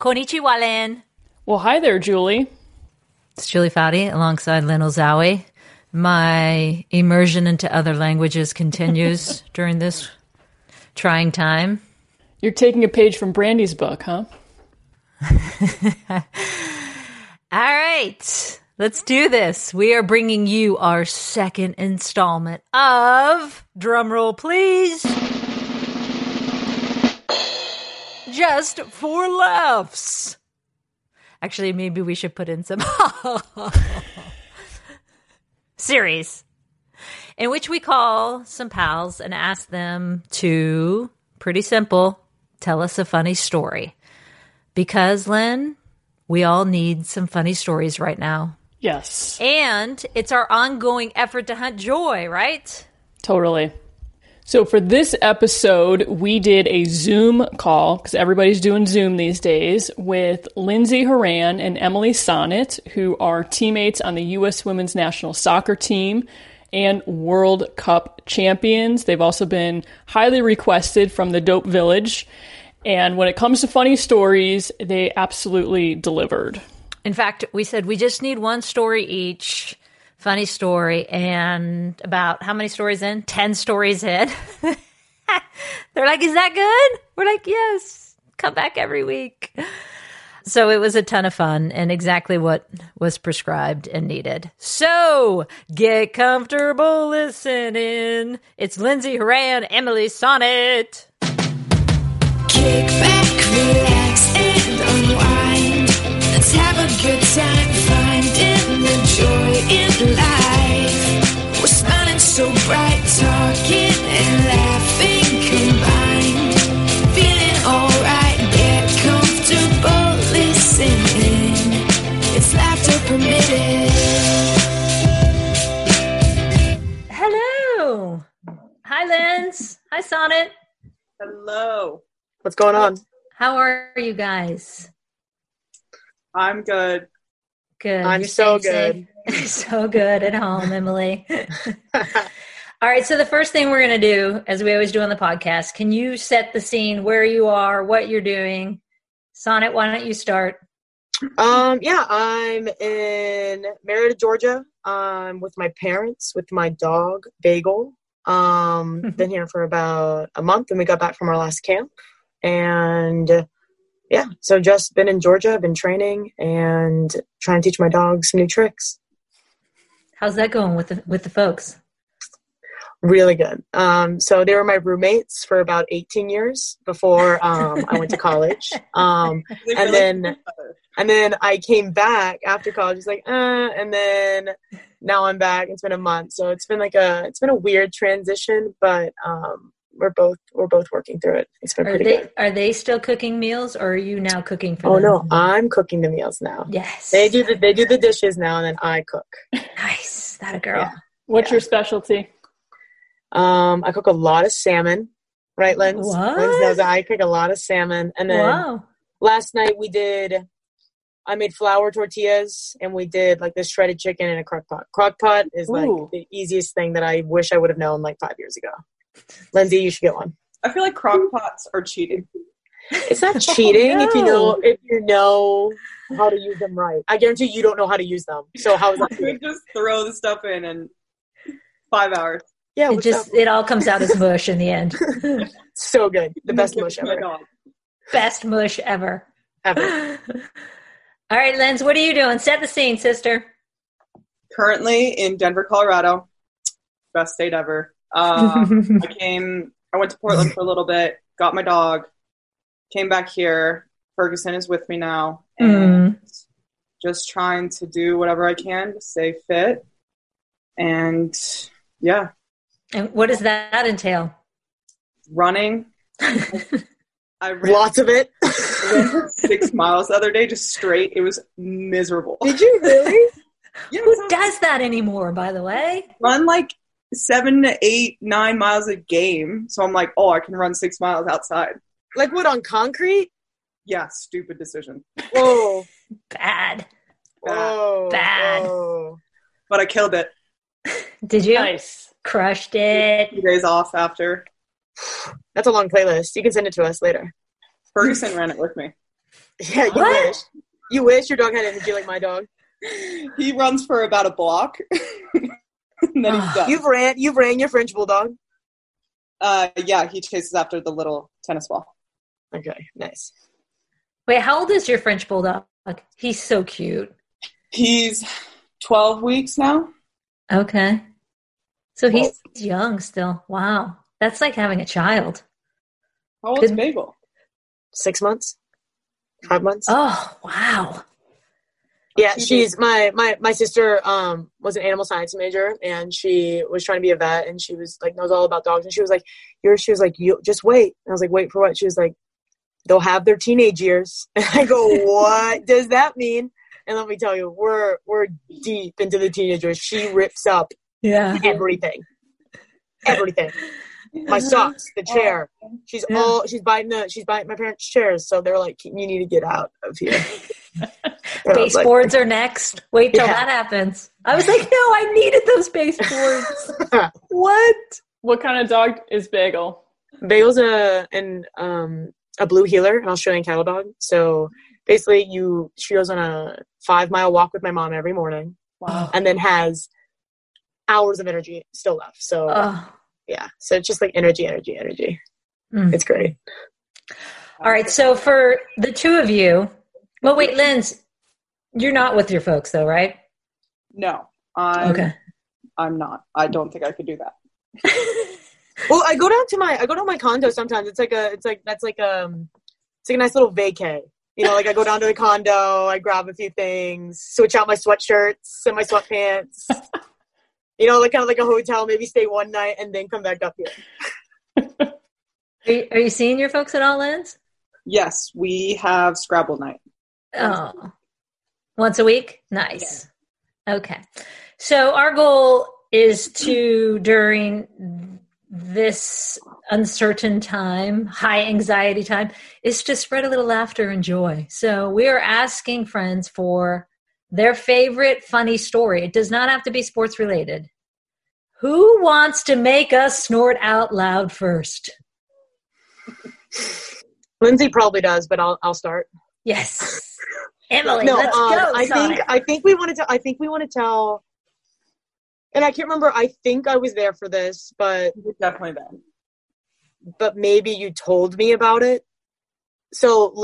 Konnichiwa, Lynn. Well, hi there, Julie. It's Julie Foudy alongside Lynn Ozawi. My immersion into other languages continues during this trying time. You're taking a page from Brandi's book, huh? All right, let's do this. We are bringing you our second installment of drumroll, please. Just for laughs. Actually, maybe we should put in some series in which we call some pals and ask them to, pretty simple, tell us a funny story. Because, Lynn, we all need some funny stories right now. Yes, And it's our ongoing effort to hunt joy, right? totally. So for this episode, we did a Zoom call because everybody's doing Zoom these days with Lindsay Horan and Emily Sonnett, who are teammates on the U.S. Women's National Soccer Team and World Cup champions. They've also been highly requested from the Dope Village. And when it comes to funny stories, they absolutely delivered. In fact, we said we just need one story each. Funny story. And about how many stories in? 10 stories in. They're like, is that good? We're like, yes, come back every week. So it was a ton of fun and exactly what was prescribed and needed. So get comfortable listening. It's Lindsay Horan, Emily Sonnett. Kick back, relax, and unwind. Let's have a good time joy in life. We're smiling so bright, talking and laughing combined. Feeling alright, get comfortable listening. It's laughter permitted. Hello. Hi, Linz. Hi, Sonnett. Hello. What's going on? How are you guys? I'm good. Good. I'm You're so safe? so good at home, Emily. All right. So the first thing we're going to do, as we always do on the podcast, can you set the scene where you are, what you're doing? Sonnett, why don't you start? Um, yeah, I'm in Marietta, Georgia. Um, with my parents, with my dog Bagel. Um, been here for about a month, and we got back from our last camp. And yeah, so just been in Georgia, been training and trying to teach my dog some new tricks. How's that going with the with the folks? Really good. Um, so they were my roommates for about 18 years before um, I went to college. Um, and then and then I came back after college. It's like, uh, and then now I'm back. It's been a month, so it's been like a it's been a weird transition, but um, we're both we're both working through it. It's been Are pretty they good. are they still cooking meals, or are you now cooking for Oh them? no, I'm cooking the meals now. Yes. They do the they do the dishes now, and then I cook. Nice. That a girl. Yeah. What's Yeah. your specialty? Um, I cook a lot of salmon. Right, Linz? What? Linz knows I cook a lot of salmon, and then Wow. last night we did I made flour tortillas and we did like this shredded chicken in a crock pot. Crock pot is like Ooh. the easiest thing that I wish I would have known like five years ago. Lindsay, you should get one. I feel like crock pots are cheating. It's not cheating if you know if you know how to use them right. I guarantee you don't know how to use them. So how is that You cheating? just throw the stuff in and five hours. Yeah, It just up? it all comes out as mush in the end. so good. The best mush ever. Best mush ever. Ever. All right, Linz, what are you doing? Set the scene, sister. Currently in Denver, Colorado. Best state ever. Um, I came. I went to Portland for a little bit. Got my dog. Came back here. Ferguson is with me now, and just trying to do whatever I can to stay fit. And yeah, and what does that entail? running. I ran Lots of it. I ran six miles the other day, just straight. It was miserable. Did you really? Yeah, Who does that anymore, by the way? run like seven to eight, nine miles a game. So I'm like, oh, I can run six miles outside. Like what on concrete? Yeah, stupid decision. Whoa. Bad. Whoa. Bad. Whoa. But I killed it. Did you? Nice. Crushed it. Two days off after. That's a long playlist. You can send it to us later. Ferguson ran it with me. Yeah, you What? wish. You wish your dog had energy like my dog. He runs for about a block, and then he's done. You've ran. You've ran your French bulldog. Uh, yeah, he chases after the little tennis ball. Okay, nice. Wait, how old is your French bulldog? He's so cute. He's 12 weeks now. Okay. So he's young still. Wow. That's like having a child. How old's Good. Bagel? Six months. Five months. Oh, wow. Yeah, She she's my my my sister um was an animal science major and she was trying to be a vet and she was like knows all about dogs and she was like you're she was like you just wait. And I was like wait for what? She was like they'll have their teenage years. And I go what does that mean? And let me tell you we're we're deep into the teenagers. She rips up Yeah. everything. Everything. My socks the chair. She's Yeah. all she's biting the she's biting my parents chairs so they're like you need to get out of here And I was like, Baseboards are next. Wait till Yeah. that happens. I was like, no, I needed those baseboards. what? What kind of dog is Bagel? Bagel's a an um a blue heeler, an Australian cattle dog. So basically, you she goes on a five mile walk with my mom every morning, Wow. and then has hours of energy still left. So Oh. yeah, so it's just like energy, energy, energy. Mm. It's great. All right. So for the two of you, well, wait, Linz, you're not with your folks though, right? No, I'm, Okay. I'm not. I don't think I could do that. Well, I go down to my I go to my condo sometimes. It's like a it's like that's like um it's like a nice little vacay. You know, like I go down to the condo, I grab a few things, switch out my sweatshirts and my sweatpants. you know, like kind of like a hotel, maybe stay one night and then come back up here. Are you, are you seeing your folks at all, Linz? Yes, we have Scrabble night. Oh, once a week? Nice. Okay. So our goal is to, during this uncertain time, high anxiety time, is to spread a little laughter and joy. So we are asking friends for their favorite funny story. It does not have to be sports related. Who wants to make us snort out loud first? Lindsay probably does, but I'll I'll start. Yes. Emily, no, let's um, go. I Sonic. think I think we wanted to tell. I think we want to tell and I can't remember I think I was there for this, but We're definitely then. but maybe you told me about it. So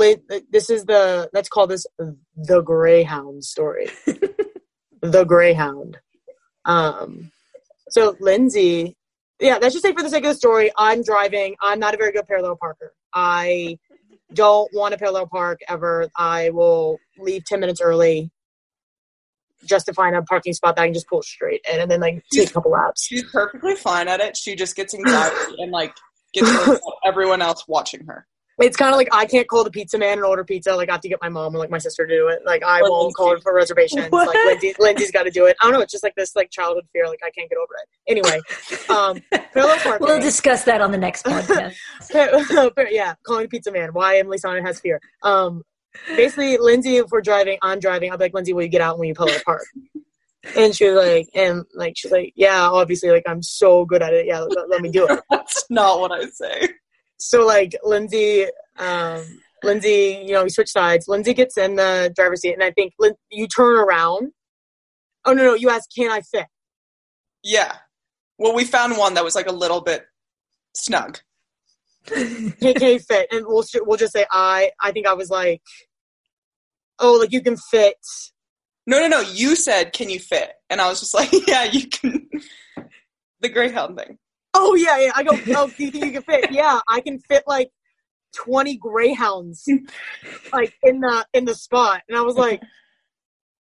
this is the let's call this the Greyhound story. the Greyhound. Um, so Lindsay, yeah, let's just say for the sake of the story, I'm driving. I'm not a very good parallel parker. I don't want to parallel park ever. I will leave ten minutes early just to find a parking spot that I can just pull straight in, and then like take a couple laps. She's perfectly fine at it. She just gets anxiety and like gets everyone else watching her. It's kind of like I can't call the pizza man and order pizza. Like I have to get my mom or like my sister to do it. Like I Or won't call it for reservations. What? Like Lindsay, Lindsay's got to do it. I don't know. It's just like this like childhood fear. Like I can't get over it. Anyway, um, parallel parking. We'll discuss that on the next podcast. yeah, calling the pizza man. Why Emily Sonnett has fear. Um, basically, Lindsay, if we're driving, I'm driving. I'll be like, Lindsay, will you get out when you parallel park? And she was like, and like she's like, yeah, obviously, like I'm so good at it. Yeah, let, let me do it. That's not what I say. So like Lindsay, um, Lindsay, you know, we switch sides. Lindsay gets in the driver's seat, and I think Lin- you turn around. Oh no, no, you ask, can I fit? Yeah. Well, we found one that was like a little bit snug. Can, can you fit? And we'll we'll just say I. I think I was like, oh, like you can fit. No, no, no. You said, "Can you fit?" And I was just like, "Yeah, you can." the Greyhound thing. Oh yeah, yeah. I go. Oh, do you think you can fit? Yeah, I can fit like twenty greyhounds, like in the in the spot. And I was like,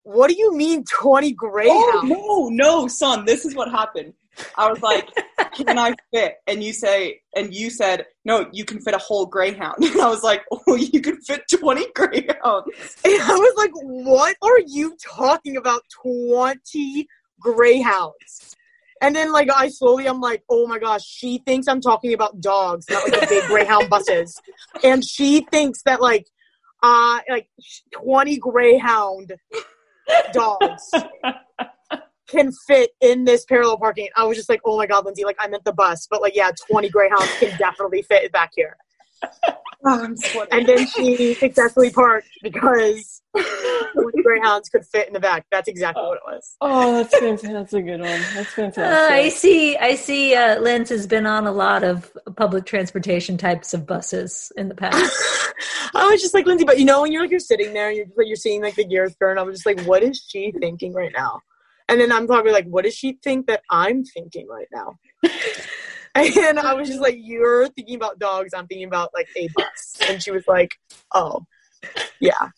"What do you mean twenty greyhounds?" Oh no, no, son. This is what happened. I was like, "Can I fit?" And you say, and you said, "No, you can fit a whole Greyhound." And I was like, "Oh, you can fit twenty Greyhounds." And I was like, "What are you talking about? Twenty greyhounds?" And then like I slowly, I'm like, "Oh my gosh!" She thinks I'm talking about dogs, not like the big greyhound buses, and she thinks that like, uh, like twenty greyhound dogs can fit in this parallel parking. I was just like, oh my god, Lindsay, like I meant the bus, but like yeah, twenty greyhounds can definitely fit back here. Oh, I'm sweating. and then she successfully parked because the greyhounds could fit in the back. That's exactly what it was. Oh, that's fantastic. That's a good one. That's Uh, I see. I see. Uh, Linz has been on a lot of public transportation types of buses in the past. I was just like Lindsay, but you know when you're like you're sitting there, you're like you're seeing like the gears turn. I'm just like, what is she thinking right now? And then I'm probably like, what does she think that I'm thinking right now? and I was just like, you're thinking about dogs. I'm thinking about like a bus. And she was like, oh, yeah.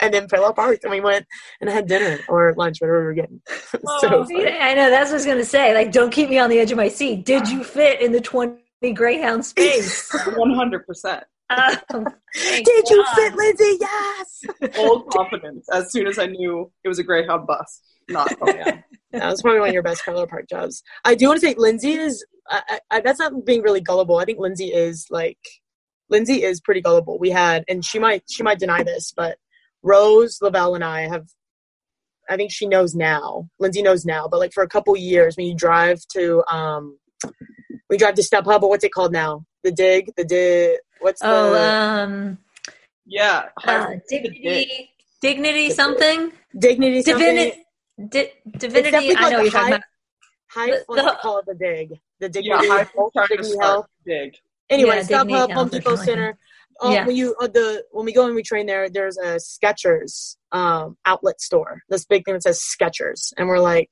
And then Philip parked, and we went and had dinner or lunch, whatever we were getting. so oh, it Yeah, I know. That's what I was going to say. Like, don't keep me on the edge of my seat. Did you fit in the 20 Greyhound space? 100%. Oh, thank Did you God. fit, Lindsay? Yes. Full confidence as soon as I knew it was a Greyhound bus, not a Greyhound. That was probably one of your best trailer park jobs. I do want to say Lindsay is. I, I, I- that's not being really gullible. I think Lindsay is like. Lindsay is pretty gullible. We had, and she might she might deny this, but Rose Lavelle and I have. I think she knows now. Lindsay knows now, but like for a couple years, when you drive to um, we drive to StubHub, but what's it called now? The Dig, the Dig. What's the? Oh, um, Yeah. uh, dignity, dignity, something, Dignity. something. divinity, di- divinity. definitely I know what you're the talking high- about. High The- fun, the- call it the Dig. The dig. yeah, Dignity. I Health, was trying to Dignity start Health. big. Anyway, Yeah, Stop Dignity Hub, Home Depot Center. Uh, Yeah. When you uh, the when we go and we train there, there's a Skechers um, outlet store. This big thing that says Skechers, and we're like,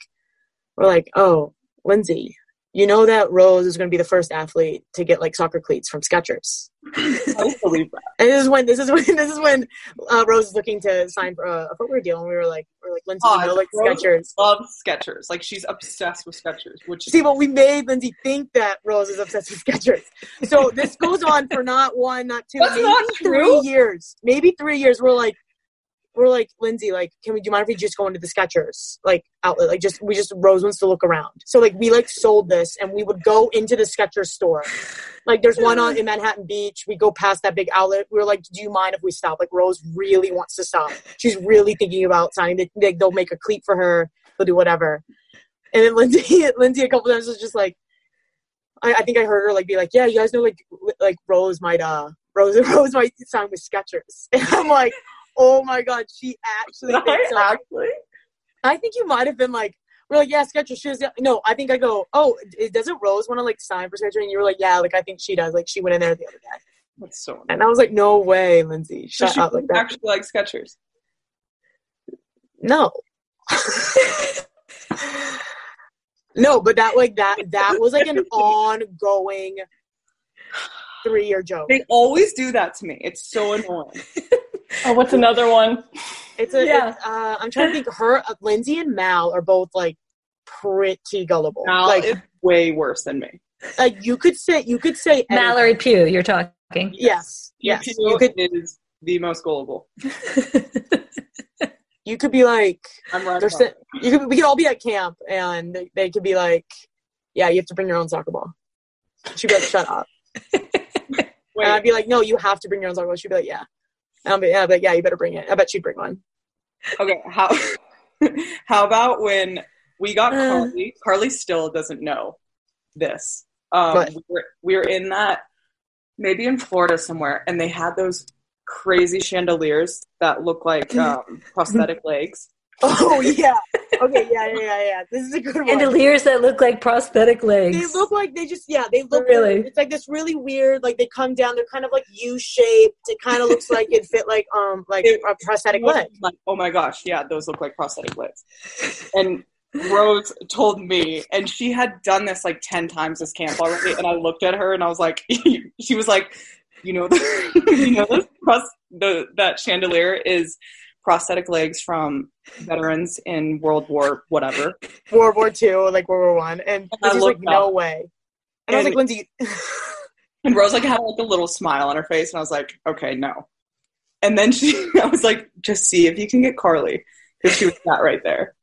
we're like, oh, Lindsay, you know that Rose is going to be the first athlete to get like soccer cleats from Skechers. I believe that. And this is when this is when this is when uh, Rose is looking to sign for a, a footwear deal, and we were like, we're like, Lindsay, Oh, you know, like Rose Skechers. Loves Skechers. Like she's obsessed with Skechers, which See, but we made Lindsay think that Rose is obsessed with Skechers. So this goes on for not one, not two, That's maybe not three years. Maybe three years. We're like, we're like, Lindsay, like, can we? Do you mind if we just go into the Skechers like outlet? Like, just we just Rose wants to look around. So like, we like sold this, and we would go into the Skechers store. Like, there's one on in Manhattan Beach. We go past that big outlet. We were like, do you mind if we stop? Like, Rose really wants to stop. She's really thinking about signing. They, they, they'll make a cleat for her. They'll do whatever. And then Lindsay, Lindsay, a couple times was just like, I, I think I heard her like be like, yeah, you guys know like like Rose might uh Rose Rose might sign with Skechers, and I'm like, oh my god, she actually. I so. actually. I think you might have been like, we're like, yeah, Skechers. She was yeah. no. I think I go, oh, doesn't Rose want to like sign for Skechers? And you were like, yeah, like I think she does. Like she went in there the other day, That's so. and I was like, no way, Lindsay, So shut she up like that. actually likes Skechers. No. no, but that like that that was like an ongoing three year joke. They always do that to me. It's so annoying. Oh, what's another one? It's a Yeah. it's, uh, I'm trying to think her uh, Lindsay and Mal are both like pretty gullible. Mal like is way worse than me. like you could say you could say anything. Mallory Pugh, you're talking. Yes. Yes. You You could is the most gullible. you could be like I'm right. they're about sa- it. you could we could all be at camp and they, they could be like, Yeah, you have to bring your own soccer ball. She'd be like, Shut up. Wait, And I'd be like, no, you have to bring your own soccer ball. She'd be like, yeah. I'd be, yeah, like, yeah, you better bring it. I bet she'd bring one. okay. How how about when we got Uh. Carly? Carly still doesn't know this. Um, we, were, we were in that maybe in Florida somewhere, and they had those crazy chandeliers that look like um, prosthetic legs. Oh yeah. Okay, yeah, yeah, yeah, yeah. This is a good one. Chandeliers that look like prosthetic legs. They look like they just yeah, they look Really? It's like this really weird, like they come down, they're kind of like U shaped. It kind of looks like it fit like um like It- a prosthetic leg. Like, oh my gosh, yeah, those look like prosthetic legs. And Rose told me, and she had done this like ten times this camp already. And I looked at her and I was like, she was like, you know, the, you know, the, the that chandelier is prosthetic legs from veterans in World War whatever. World War Two, like World War One. And I Lindsay's like, looked no way. And, I was like, Lindsay And Rose like had like a little smile on her face, and I was like, okay, no. And then she, I was like, just see if you can get Carly because she was sat right there.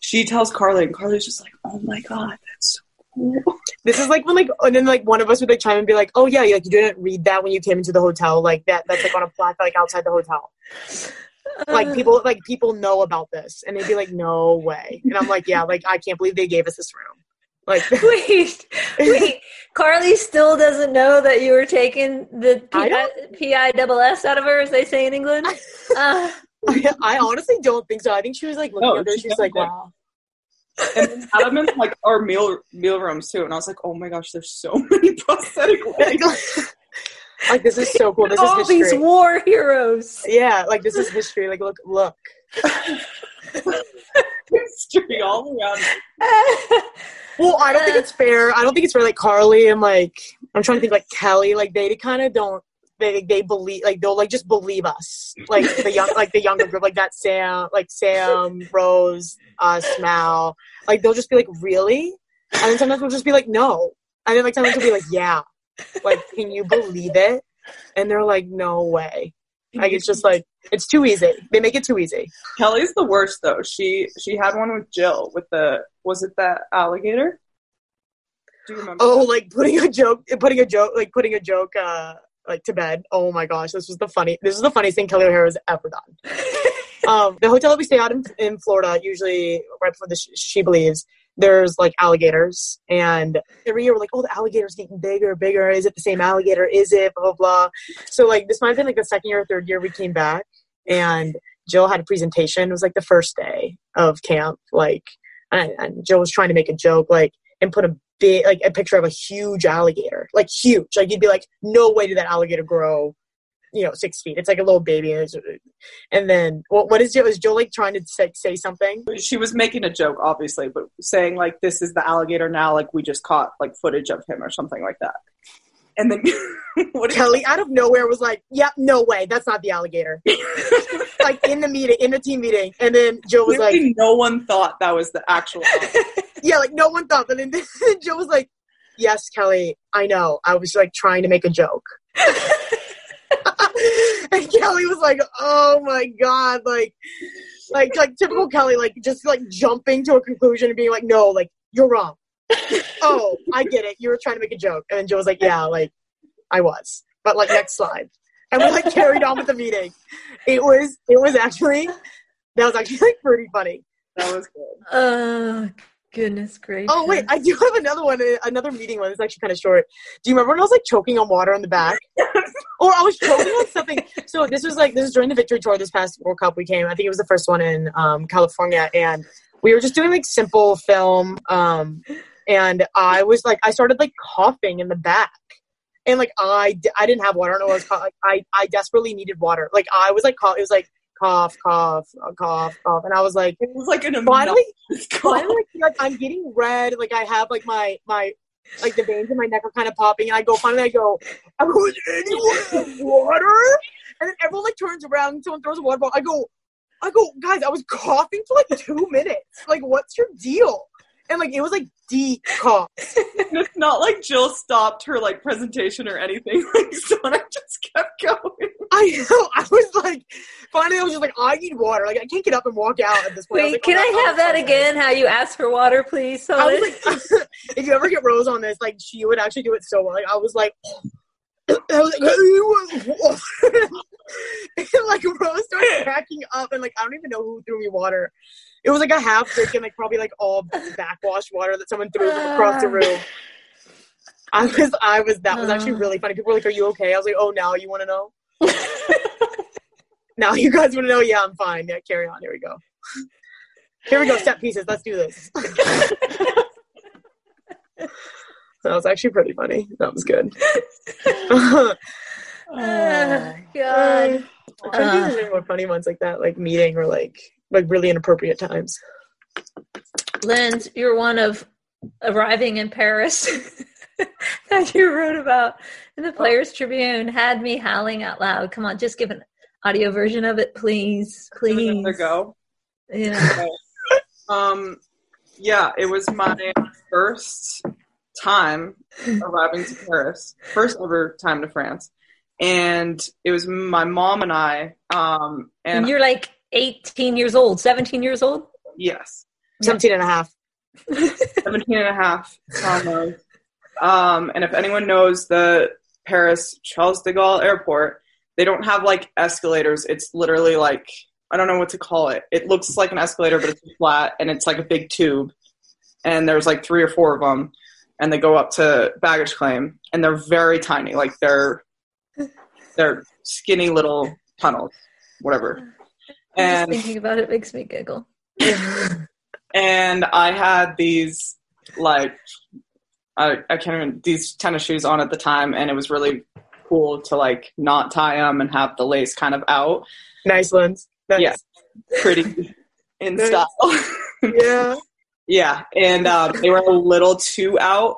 She tells Carly, and Carly's just like, oh my god, that's so cool. This is like when like and then like one of us would like chime and be like, Oh yeah, like you didn't read that when you came into the hotel, like that that's like on a plaque like outside the hotel. Like people like people know about this and they'd be like no way and i'm like yeah like i can't believe they gave us this room Like Wait, wait. Carly still doesn't know that you were taking the I P I double S out of her, as they say in England. Uh, I, I honestly don't think so. I think she was like looking No, at her. she She's like, definitely wow. And then Adam in like our meal meal rooms too, and I was like, oh my gosh, there's so many prosthetic legs. Like, this is so cool. This all is these war heroes. Yeah, like this is history. Like look, look. history all around. Well, I don't think it's fair. I don't think it's fair. Like Carly and like I'm trying to think like Kelly. Like they kind of don't. They they believe like they'll like just believe us. Like the young like the younger group like that Sam like Sam Rose uh, us Mal. Like they'll just be like really, and then sometimes we'll just be like no, and then like sometimes we'll be like yeah. Like can you believe it? And they're like no way. Like it's just like it's too easy. They make it too easy. Kelly's the worst though. She she had one with Jill with the was it that alligator? Do you remember? Oh, that? like putting a joke, putting a joke, like putting a joke, uh, like to bed. Oh my gosh, this was the funny. This is the funniest thing Kelly O'Hara has ever done. um, the hotel that we stay at in, in Florida, usually right before the sh- she believes, there's like alligators, and every year we're like, oh, the alligator's getting bigger, bigger. Is it the same alligator? Is it blah blah blah? So like this might have been like the second year or third year we came back, and Jill had a presentation. It was like the first day of camp, like, and, and Jill was trying to make a joke, like, and put a big, like, a picture of a huge alligator, like huge. Like you'd be like, no way did that alligator grow, you know, six feet. It's like a little baby. And then, what what is Jill? Was Joe like trying to say, say something? she was making a joke, obviously, but saying like this is the alligator now, like we just caught like footage of him or something like that. And then what Kelly out of nowhere was like, "Yep, no way, that's not the alligator." like in the meeting, in the team meeting, and then Joe was like, no one thought that was the actual "Yeah, like no one thought." But then Joe was like, "Yes, Kelly, I know. I was like trying to make a joke." and Kelly was like, "Oh my god!" Like, like, like typical Kelly, like just like jumping to a conclusion and being like, "No, like you're wrong." oh, I get it. You were trying to make a joke, and then Jill was like, "Yeah, like I was." But like next slide, and we like carried on with the meeting. It was, it was actually that was actually like pretty funny. That was good. Oh, goodness gracious. Oh wait, I do have another one, another meeting one. It's actually kind of short. Do you remember when I was like choking on water on the back, or I was choking on something? So this was like this was during the victory tour this past World Cup. We came. I think it was the first one in um, California, and we were just doing like simple film. Um, and I was like, I started like coughing in the back. And like I, I didn't have water. I don't know what I was caught. Like, I, I desperately needed water. Like I was like, cough, it was like cough, cough, uh, cough, cough, and I was like, It was like an finally, finally, like, I'm getting red. Like I have like my my like the veins in my neck are kind of popping, and I go finally I go, I go, is anyone water? And then everyone like turns around, someone throws a water bottle. I go, I go, guys, I was coughing for like two minutes. Like, what's your deal? And like it was like deep cough. And it's not like Jill stopped her like presentation or anything. Like Sonic just kept going. I know. I was like, finally, I was just like, I need water. Like I can't get up and walk out at this point. I Wait, like, can oh, I oh, have that okay. again? How you ask for water, please? I was like, if you ever get Rose on this, like she would actually do it so well. Like I was like, I was like, and like Rose started cracking up, and like I don't even know who threw me water. It was like a half drink and like probably like all backwash water that someone threw from across the room. I was, I was. That was actually really funny. People were like, "Are you okay?" I was like, "Oh, now you want to know." now you guys want to know? Yeah, I'm fine. Yeah, carry on. Here we go. Here we go. Set pieces. Let's do this. that was actually pretty funny. That was good. Oh, God. To think there's any more funny ones like that, like meeting or like like really inappropriate times. Linz, you're one of arriving in Paris that you wrote about in the Players Tribune had me howling out loud. Come on, just give an audio version of it, please. Give it Please. another go. Yeah. Um, yeah, it was my first time arriving to Paris, first ever time to France, and it was my mom and I. Um, And and you're like 18 years old, 17 years old? yes, 17 and a half. 17 and a half almost. Um, and if anyone knows the Paris Charles de Gaulle airport, they don't have like escalators. It's literally like, I don't know what to call it. It looks like an escalator, but it's flat and it's like a big tube. and there's like three or four of them, and they go up to baggage claim, and they're very tiny, like they're they're skinny little tunnels, whatever. Just And thinking about it makes me giggle. and I had these like I I can't even these tennis shoes on at the time, and it was really cool to like not tie them and have the lace kind of out, nice ones. Nice. Yeah. pretty in Nice. style. Yeah. yeah, and um, they were a little too out.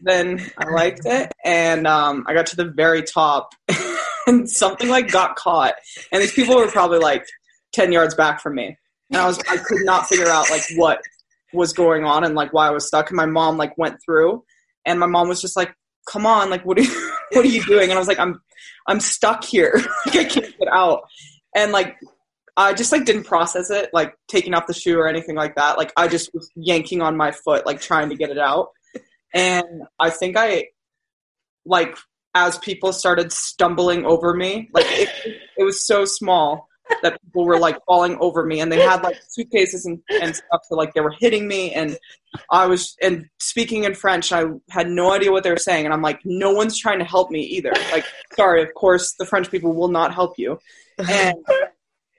Then I liked it, and um, I got to the very top, and something like got caught, and these people were probably like ten yards back from me, and I was I could not figure out like what was going on and like why I was stuck. And my mom like went through, and my mom was just like, "Come on, like what are you, what are you doing?" And I was like, "I'm I'm stuck here, like I can't get out," and like I just like didn't process it, like taking off the shoe or anything like that. Like I just was yanking on my foot, like trying to get it out. And I think I, like, as people started stumbling over me, like it, it was so small that people were like falling over me, and they had like suitcases and, and stuff, so like they were hitting me, and I was and speaking in French. I had no idea what they were saying, and I'm like, no one's trying to help me either. Like, sorry, of course, the French people will not help you, and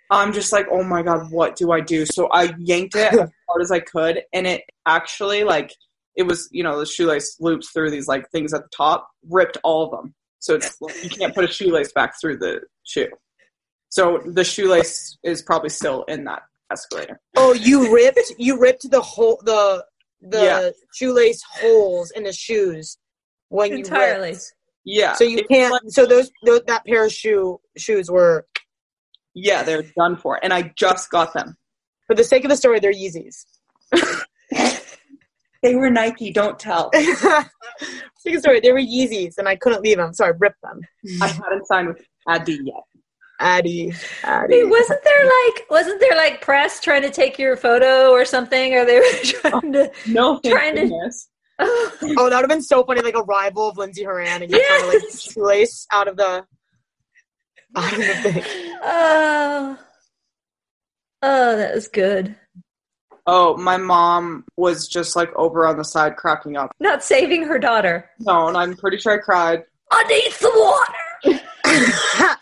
I'm just like, oh my god, what do I do? So I yanked it as hard as I could, and it actually like it was you know the shoelace loops through these like things at the top, ripped all of them. So it's you can't put a shoelace back through the shoe. So the shoelace is probably still in that escalator. Oh, you ripped you ripped the whole the the Yeah. shoelace holes in the shoes when you Entirely. ripped. Yeah. So you It's can't. like- So those, those that pair of shoe shoes were yeah, they're done for, and I just got them. for the sake of the story. They're Yeezys. They were Nike. Don't tell. For the of story, they were Yeezys, and I couldn't leave them, so I ripped them. I hadn't signed with Adi yet. Addy, Addy. Wait, wasn't there like wasn't there like press trying to take your photo or something? Or they were trying to oh, No, thank Trying to- goodness. oh, Oh, that would have been so funny, like a rival of Lindsay Horan and get trying to like Yes. shoelace out of the out of the thing. oh, oh, that was good. Oh, my mom was just like over on the side cracking up. Not saving her daughter. No, and I'm pretty sure I cried. I need some water.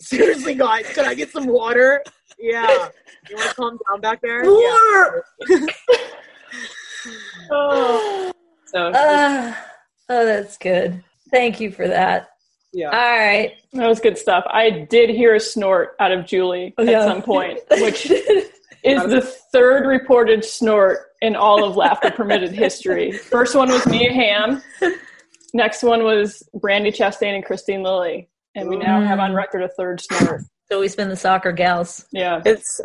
Seriously, guys, could I get some water? Yeah. You want to calm down back there? Yeah. Water. Oh, so Uh, oh, that's good. Thank you for that. yeah. All right. That was good stuff. I did hear a snort out of Julie at Yeah. some point, which is the third reported snort in all of Laughter Permitted history. First one was Mia Hamm. Next one was Brandi Chastain and Kristine Lilly. And we now have on mm. record a third snort. so we spin the soccer gals. Yeah. It's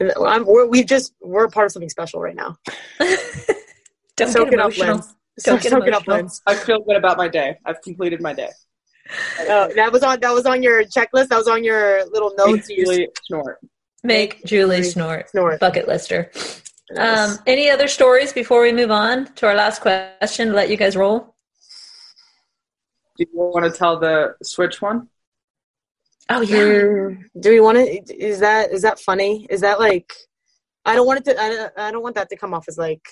I'm, we're, we just we're part of something special right now. Don't Soak get it up, emotional. Lynn. Don't get Soak it up, emotional. Lynn. I feel good about my day. I've completed my day. Oh, that was on that was on your checklist. That was on your little notes. You snort. Make Julie snort. snort. Bucket lister. Nice. Um, any other stories before we move on to our last question to let you guys roll? Do you want to tell the Switch one? Oh Mm, do we want to? Is that is that funny? Is that like? I don't want it to. I don't, I don't want that to come off as like,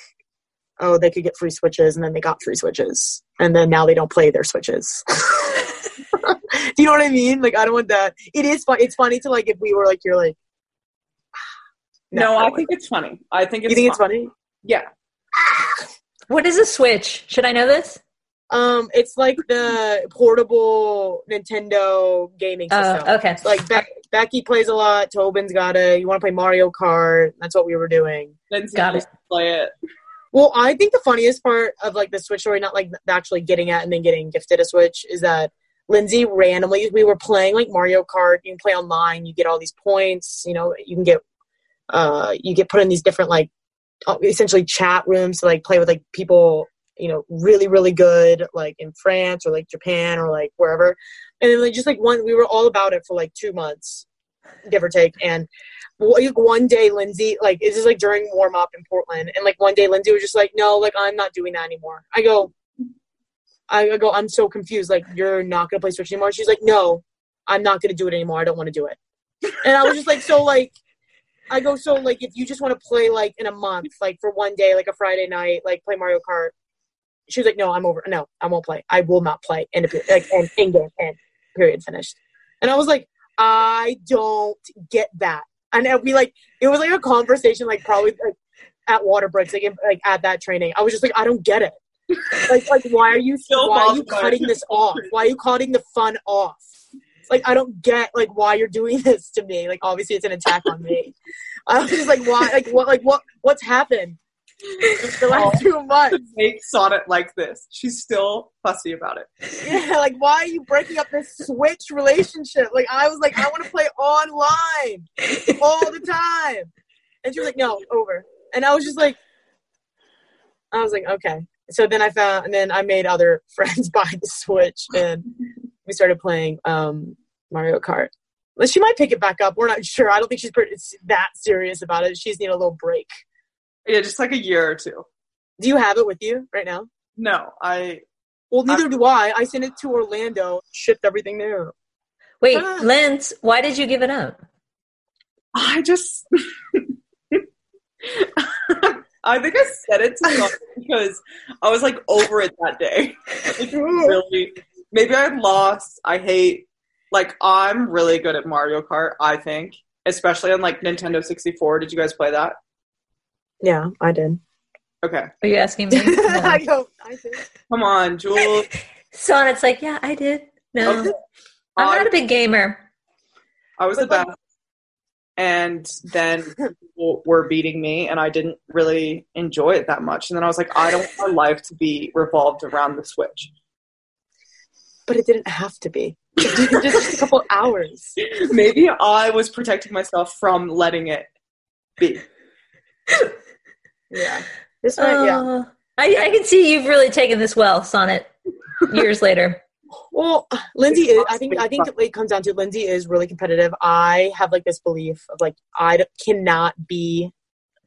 oh, they could get free switches, and then they got free switches, and then now they don't play their switches. do you know what I mean? Like, I don't want that. It is fun. It's funny to like if we were like you're like. No, I think it's funny. I think You it's think it's funny? Yeah. What is a Switch? Should I know this? Um, it's like the portable Nintendo gaming system. Oh, okay. Like Be- Becky plays a lot. Tobin's got it. You want to play Mario Kart? That's what we were doing. Lindsay Got used to play it. Well, I think the funniest part of like the Switch story, not like actually getting it and then getting gifted a Switch, is that Lindsay randomly we were playing like Mario Kart. You can play online. You get all these points. You know, you can get uh you get put in these different like uh, essentially chat rooms to like play with like people you know really really good like in France or like Japan or like wherever. And then like just like one, we were all about it for like two months, give or take. And like one day Lindsay, like this is like during warm up in Portland, and like one day Lindsay was just like, "No, like I'm not doing that anymore." I go, I I go, I'm so confused. Like you're not gonna play Switch anymore? She's like, "No, I'm not gonna do it anymore. I don't want to do it." And I was just like, so like, I go, so like if you just want to play like in a month, like for one day, like a Friday night, like play Mario Kart. She was like, no, I'm over. No, I won't play. I will not play. Of period. Like, end, end game. End. Period. Finished. And I was like, I don't get that. And we like, it was like a conversation, like probably like at water breaks, like, in, like at that training. I was just like, I don't get it. like, like why are you Still why are you cutting this off? Why are you cutting the fun off? Like I don't get like why you're doing this to me. Like obviously it's an attack on me. I was just like why like what like what what's happened the last oh. two months? Nate saw it like this. She's still fussy about it. Yeah, like why are you breaking up this switch relationship? Like I was like I want to play online all the time, and she was like no over, and I was just like I was like okay. So then I found and then I made other friends buy the switch and we started playing um Mario Kart. Well, she might pick it back up. We're not sure. I don't think she's pretty, that serious about it. She's need a little break. Yeah, just like a year or two. Do you have it with you right now? No, I Well, neither do I. I sent it to Orlando, shipped everything there. Wait, Ah. Linz, why did you give it up? I just I think I said it to Sonnett because I was like over it that day. Like, really maybe I lost. I hate like I'm really good at Mario Kart, I think. Especially on like Nintendo 64. Did you guys play that? Yeah, I did. Okay. Are you asking me? I No. go, I did. Come on, Jules. Sonnett's like, yeah, I did. No, Okay. I'm not a big gamer. I was the But, best. And then people were beating me, and I didn't really enjoy it that much. And then I was like, I don't want my life to be revolved around the Switch. But it didn't have to be. just, just a couple hours. Maybe I was protecting myself from letting it be. Yeah. This one, yeah. Uh, I, I can see you've really taken this well, Sonnett, years later. Well, Lindsay is. I think. I think it comes down to Lindsay is really competitive. I have like this belief of like I cannot be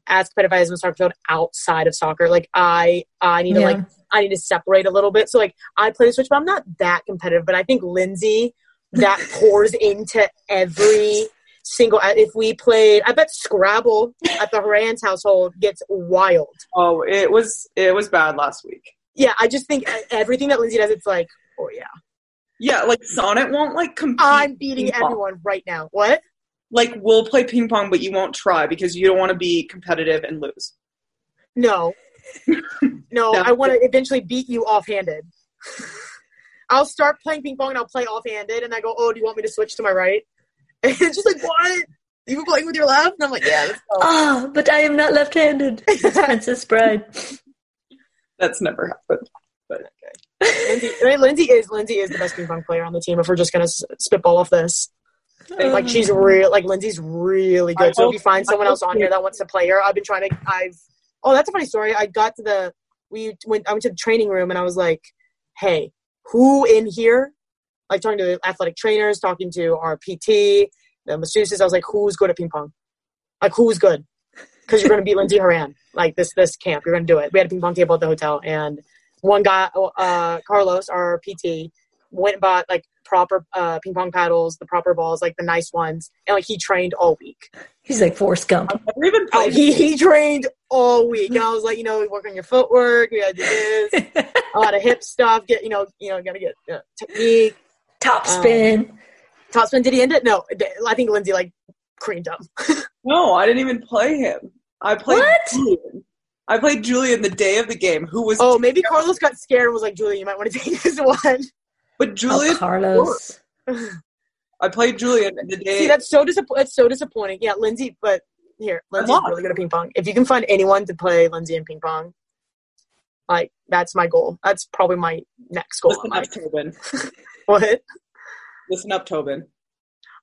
as competitive as in soccer field outside of soccer. Like I, I need to Yeah. like I need to separate a little bit. So like I play the switch, but I'm not that competitive. But I think Lindsay that pours into every single. uh, If we played, I bet Scrabble at the Horan's household gets wild. Oh, it was it was bad last week. Yeah, I just think everything that Lindsay does, it's like, oh yeah, Yeah, like Sonnett won't like compete. I'm beating ping everyone right now. What? Like we'll play ping pong, but you won't try because you don't want to be competitive and lose. No. No, No. I want to eventually beat you offhanded. I'll start playing ping pong and I'll play offhanded, and I go, "Oh, do you want me to switch to my right?" And it's just like, "What? You were playing with your left?" And I'm like, "Yeah, let's. Oh, ah, but I am not left-handed. It's Princess Bride. That's never happened. Lindsay, I mean, Lindsay is Lindsay is the best ping pong player on the team. If we're just gonna s- spitball off this, like she's real, like Lindsay's really good. So if you find someone else on here that wants to play her, I've been trying to. I've oh, that's a funny story. I got to the we went. I went to the training room and I was like, "Hey, who in here?" Like talking to the athletic trainers, talking to our PT, the masseuses. I was like, "Who's good at ping pong? Like who's good?" Because you're going to beat Lindsay Horan. Like this this camp, you're going to do it. We had a ping pong table at the hotel, and one guy, uh, Carlos, our PT, went and bought like proper uh, ping pong paddles, the proper balls, like the nice ones, and like he trained all week. He's like Forrest Gump. I've never even Oh, played. he he trained all week, and I was like, you know, work on your footwork. We gotta do this, a lot of hip stuff. Get you know, you know, gotta get uh, technique. Top spin, Um, spin. Topspin, did he end it? No, I think Lindsay like creamed him. No, I didn't even play him. I played What? Julian. I played Julian the day of the game, who was Oh, maybe Carlos got scared and was like, "Julian, you might want to take this one. But Oh, Julian. Carlos. I played Julian the day. See, that's so disapp- That's so disappointing. Yeah, Lindsay, but here, Lindsay's lost. really good at ping pong. If you can find anyone to play Lindsay in ping pong, like that's my goal. That's probably my next goal. listen up, like, Tobin. what? Listen up, Tobin.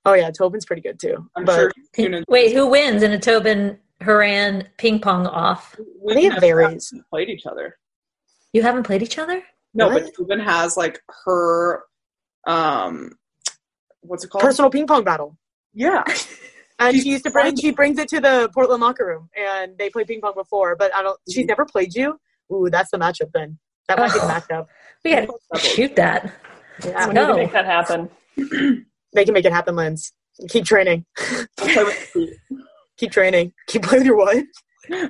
Oh yeah, Tobin's pretty good too. I'm but sure. Wait, who wins in a Tobin Horan ping pong off? we I think it varies. Played each other. You haven't played each other? No, What? but Tobin has like her. Um, what's it called? personal ping pong battle. Yeah. And She's she used to bring fun. she brings it to the Portland locker room and they play ping pong before, but I don't she's Mhm. never played you. Ooh, that's the matchup then. That might be the matchup. We gotta shoot that. Yeah. We need to No. make that happen. They can make it happen, Linz. Keep training. Play with Steve. Keep training. Keep playing with your what?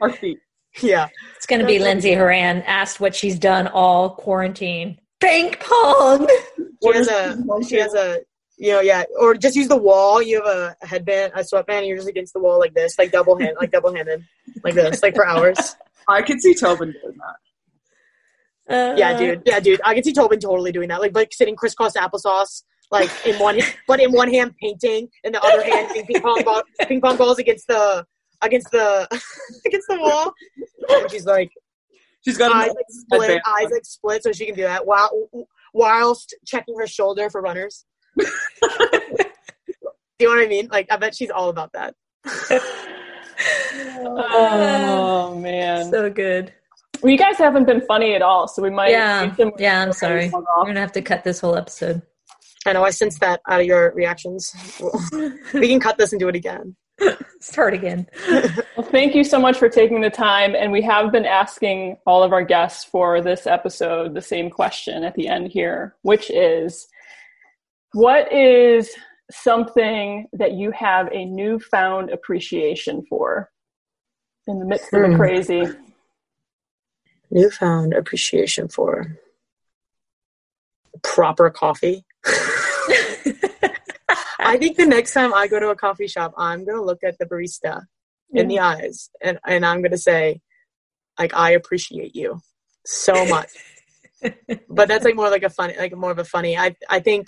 Our feet. Yeah. It's going to be Lindsay Horan asked what she's done all quarantine. Ping pong. She has a she has a you know, yeah. Or just use the wall. You have a, a headband, a sweatband, and you're just against the wall like this, like double hand like double handed. Like this, like for hours. I could see Tobin doing that. Uh, Yeah, dude. Yeah, dude. I can see Tobin totally doing that. Like like sitting crisscross applesauce, like in one but in one hand painting, in the other hand ping pong ball ping pong balls against the against the against the wall. And she's like She's got eyes like split, advantage. eyes like split, so she can do that while whilst checking her shoulder for runners. do you know what I mean? Like, I bet she's all about that. Oh man. So good. Well, you guys haven't been funny at all, so we might. Yeah. need Yeah, I'm sorry. Log We're going to have to cut this whole episode. I know I sense that out of your reactions. we can cut this and do it again. Start again. Well, thank you so much for taking the time. And we have been asking all of our guests for this episode the same question at the end here, which is what is something that you have a newfound appreciation for in the midst of the Hmm. crazy? Newfound appreciation for proper coffee. I think the next time I go to a coffee shop, I'm gonna look at the barista in the eyes and, and I'm gonna say, like, I appreciate you so much. but that's like more like a funny like more of a funny I I think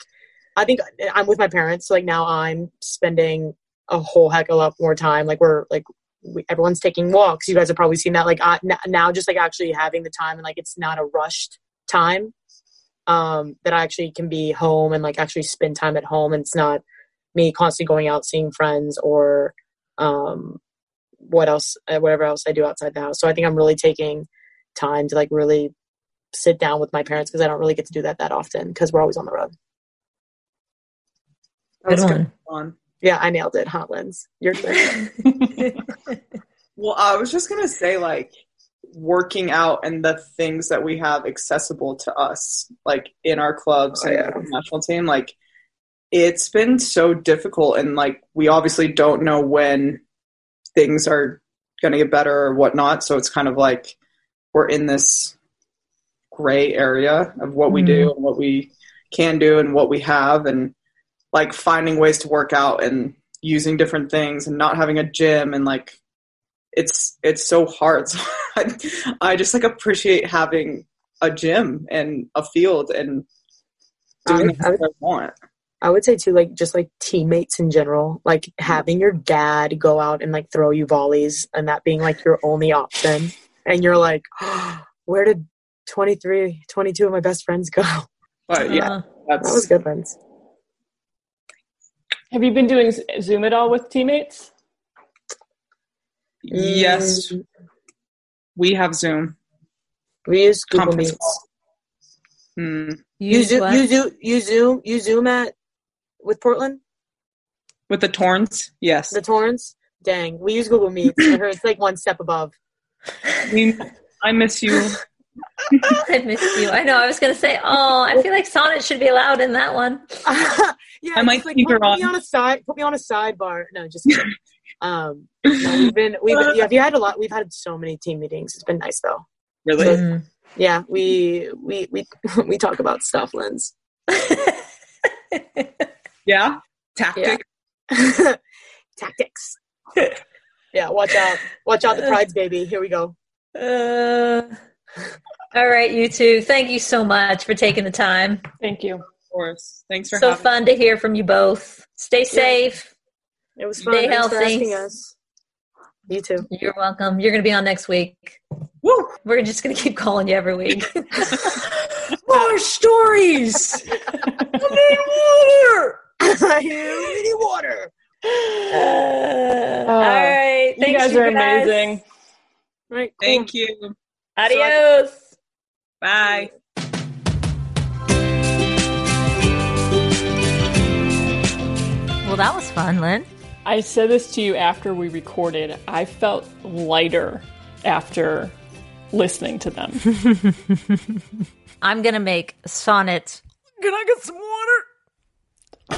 I think I'm with my parents, so like now I'm spending a whole heck of a lot more time. Like we're like we, everyone's taking walks. You guys have probably seen that. Like I, n- now, just like actually having the time and like it's not a rushed time. Um, that I actually can be home and like actually spend time at home, and it's not me constantly going out seeing friends or um, what else, uh, whatever else I do outside the house. So I think I'm really taking time to like really sit down with my parents because I don't really get to do that that often because we're always on the road. That was Good good one. fun. Yeah, I nailed it. Hot lens. Your turn. Well, I was just gonna say like working out and the things that we have accessible to us, like in our clubs Oh, and yeah. the national team, like it's been so difficult and like we obviously don't know when things are gonna get better or whatnot. So it's kind of like we're in this gray area of what we do mm-hmm. and what we can do and what we have and like finding ways to work out and using different things and not having a gym and like it's it's so hard. So I, I just like appreciate having a gym and a field and doing I- things I want I would say too, like just like teammates in general, like having your dad go out and like throw you volleys and that being like your only option. And you're like, where did 23, 22 of my best friends go? but yeah Uh, That was good friends. Have you been doing Zoom at all with teammates? yes Mm, we have zoom we use Google Conference Meets. Hmm. You use zoom, you zoom, you zoom, you zoom at with Portland, with the Thorns yes the Thorns. Dang, we use Google Meets. I heard it's like one step above. We- i miss you I missed you. I know. I was going to say, oh, I feel like Sonnett should be allowed in that one. yeah, I might like, keep put, her put me on. on a side. Put me on a sidebar. No, just kidding. um, no, we've been we've yeah, we had a lot. We've had so many team meetings. It's been nice though. really Mm. Yeah, we we we we talk about stuff, Linz. Yeah tactic Tactics. yeah, watch out! Watch out, the pride's baby. Here we go. Uh, all right, you two. Thank you so much for taking the time. Thank you. of course thanks for So having fun to hear from you both. Stay safe. It was fun. Stay Thanks healthy. asking us. You too. You're welcome. You're going to be on next week. Woo! We're just going to keep calling you every week. More stories. I need water. Uh, all right. You Thanks, guys are amazing. Right. Cool. thank you Adios. bye Well, that was fun, Lynn. I said this to you after we recorded. I felt lighter after listening to them. I'm gonna make sonnets. Can I get some water?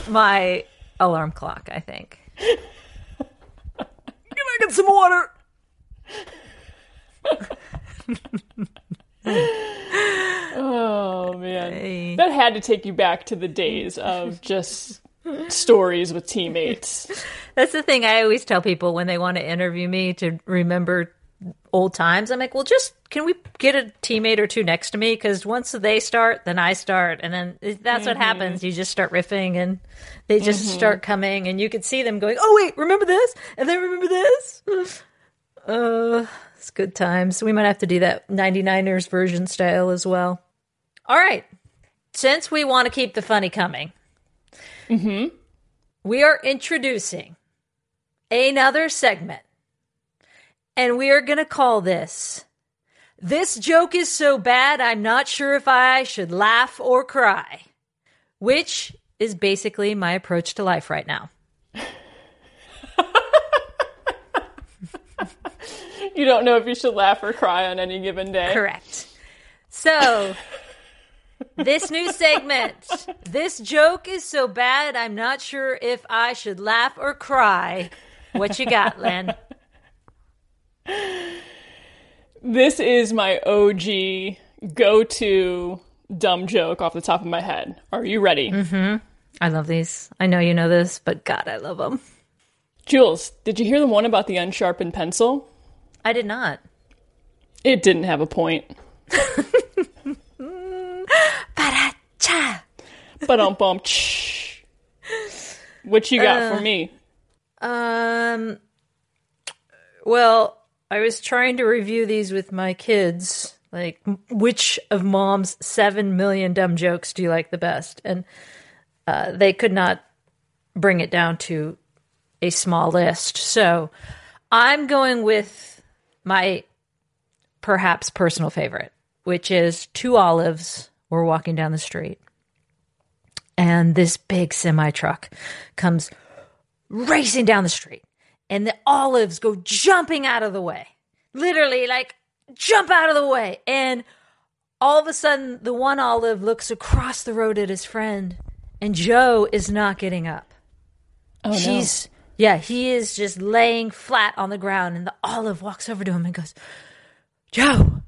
My alarm clock, I think. Can I get some water. Oh man, that had to take you back to the days of just stories with teammates. That's the thing I always tell people when they want to interview me to remember old times. I'm like, well, just can we get a teammate or two next to me? Because once they start, then I start, and then that's what mm-hmm. happens. You just start riffing, and they just mm-hmm. start coming, and you could see them going, "Oh wait, remember this?" And then remember this. Uh, it's good times. We might have to do that 99ers version style as well. All right. Since we want to keep the funny coming, mm-hmm. we are introducing another segment. And we are going to call this This Joke is So Bad, I'm Not Sure If I Should Laugh or Cry, which is basically my approach to life right now. You don't know if you should laugh or cry on any given day. Correct. So, this new segment, This Joke is So Bad, I'm Not Sure If I Should Laugh or Cry. What you got, Len? This is my OG go-to dumb joke off the top of my head. Are you ready? I love these. I know you know this, but God, I love them. Jules, did you hear the one about the unsharpened pencil? I did not. It didn't have a point. Cha. But um bum. What you got for me? Um. Well, I was trying to review these with my kids. Like, which of mom's seven million dumb jokes do you like the best? And uh, they could not bring it down to a small list. So I'm going with my perhaps personal favorite, which is two olives were walking down the street. And this big semi truck comes racing down the street and the olives go jumping out of the way. Literally like jump out of the way. And all of a sudden the one olive looks across the road at his friend and joe is not getting up. Oh he's yeah he is just laying flat on the ground and the olive walks over to him and goes joe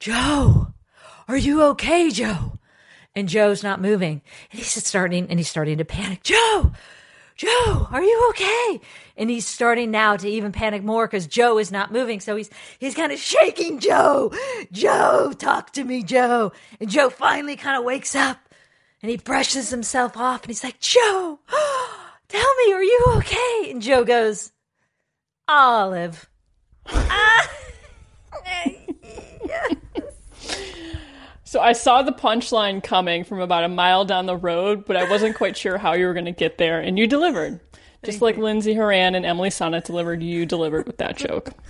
joe are you okay joe? And joe's not moving. And he's starting and he's starting to panic. Joe Joe, are you okay? And he's starting now to even panic more because Joe is not moving. So he's he's kind of shaking Joe. Joe, talk to me, Joe. And Joe finally kind of wakes up and he brushes himself off and he's like, Joe, tell me, are you okay? And Joe goes, Olive. So I saw the punchline coming from about a mile down the road, but I wasn't quite sure how you were going to get there, and you delivered. Just like Lindsey Horan and Emily Sonnett delivered, you delivered with that joke.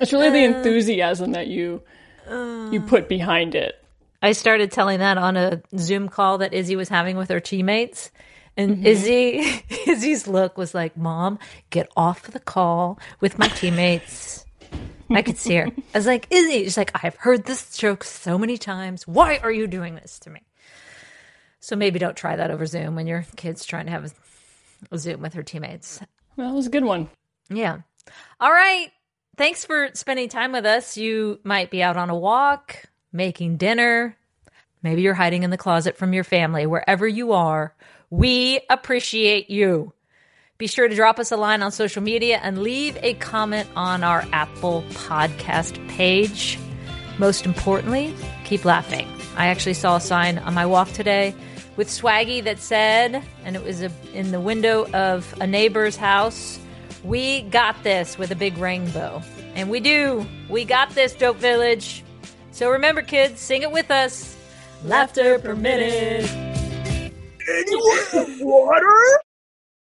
It's really the um, enthusiasm that you you uh, put behind it. I started telling that on a Zoom call that Izzy was having with her teammates. And mm-hmm. Izzy, Izzy's look was like, "Mom, get off the call with my teammates." I could see her. I was like, "Izzy," she's like, "I've heard this joke so many times. Why are you doing this to me?" So maybe don't try that over Zoom when your kid's trying to have a Zoom with her teammates. Well, that was a good one. Yeah. All right. Thanks for spending time with us. You might be out on a walk, making dinner. Maybe you're hiding in the closet from your family. Wherever you are, we appreciate you. Be sure to drop us a line on social media and leave a comment on our Apple podcast page. Most importantly, keep laughing. I actually saw a sign on my walk today with Swaggy that said, and it was a, in the window of a neighbor's house, we got this with a big rainbow. And we do. We got this, Dope Village. So remember, kids, sing it with us. Laughter permitted. Water?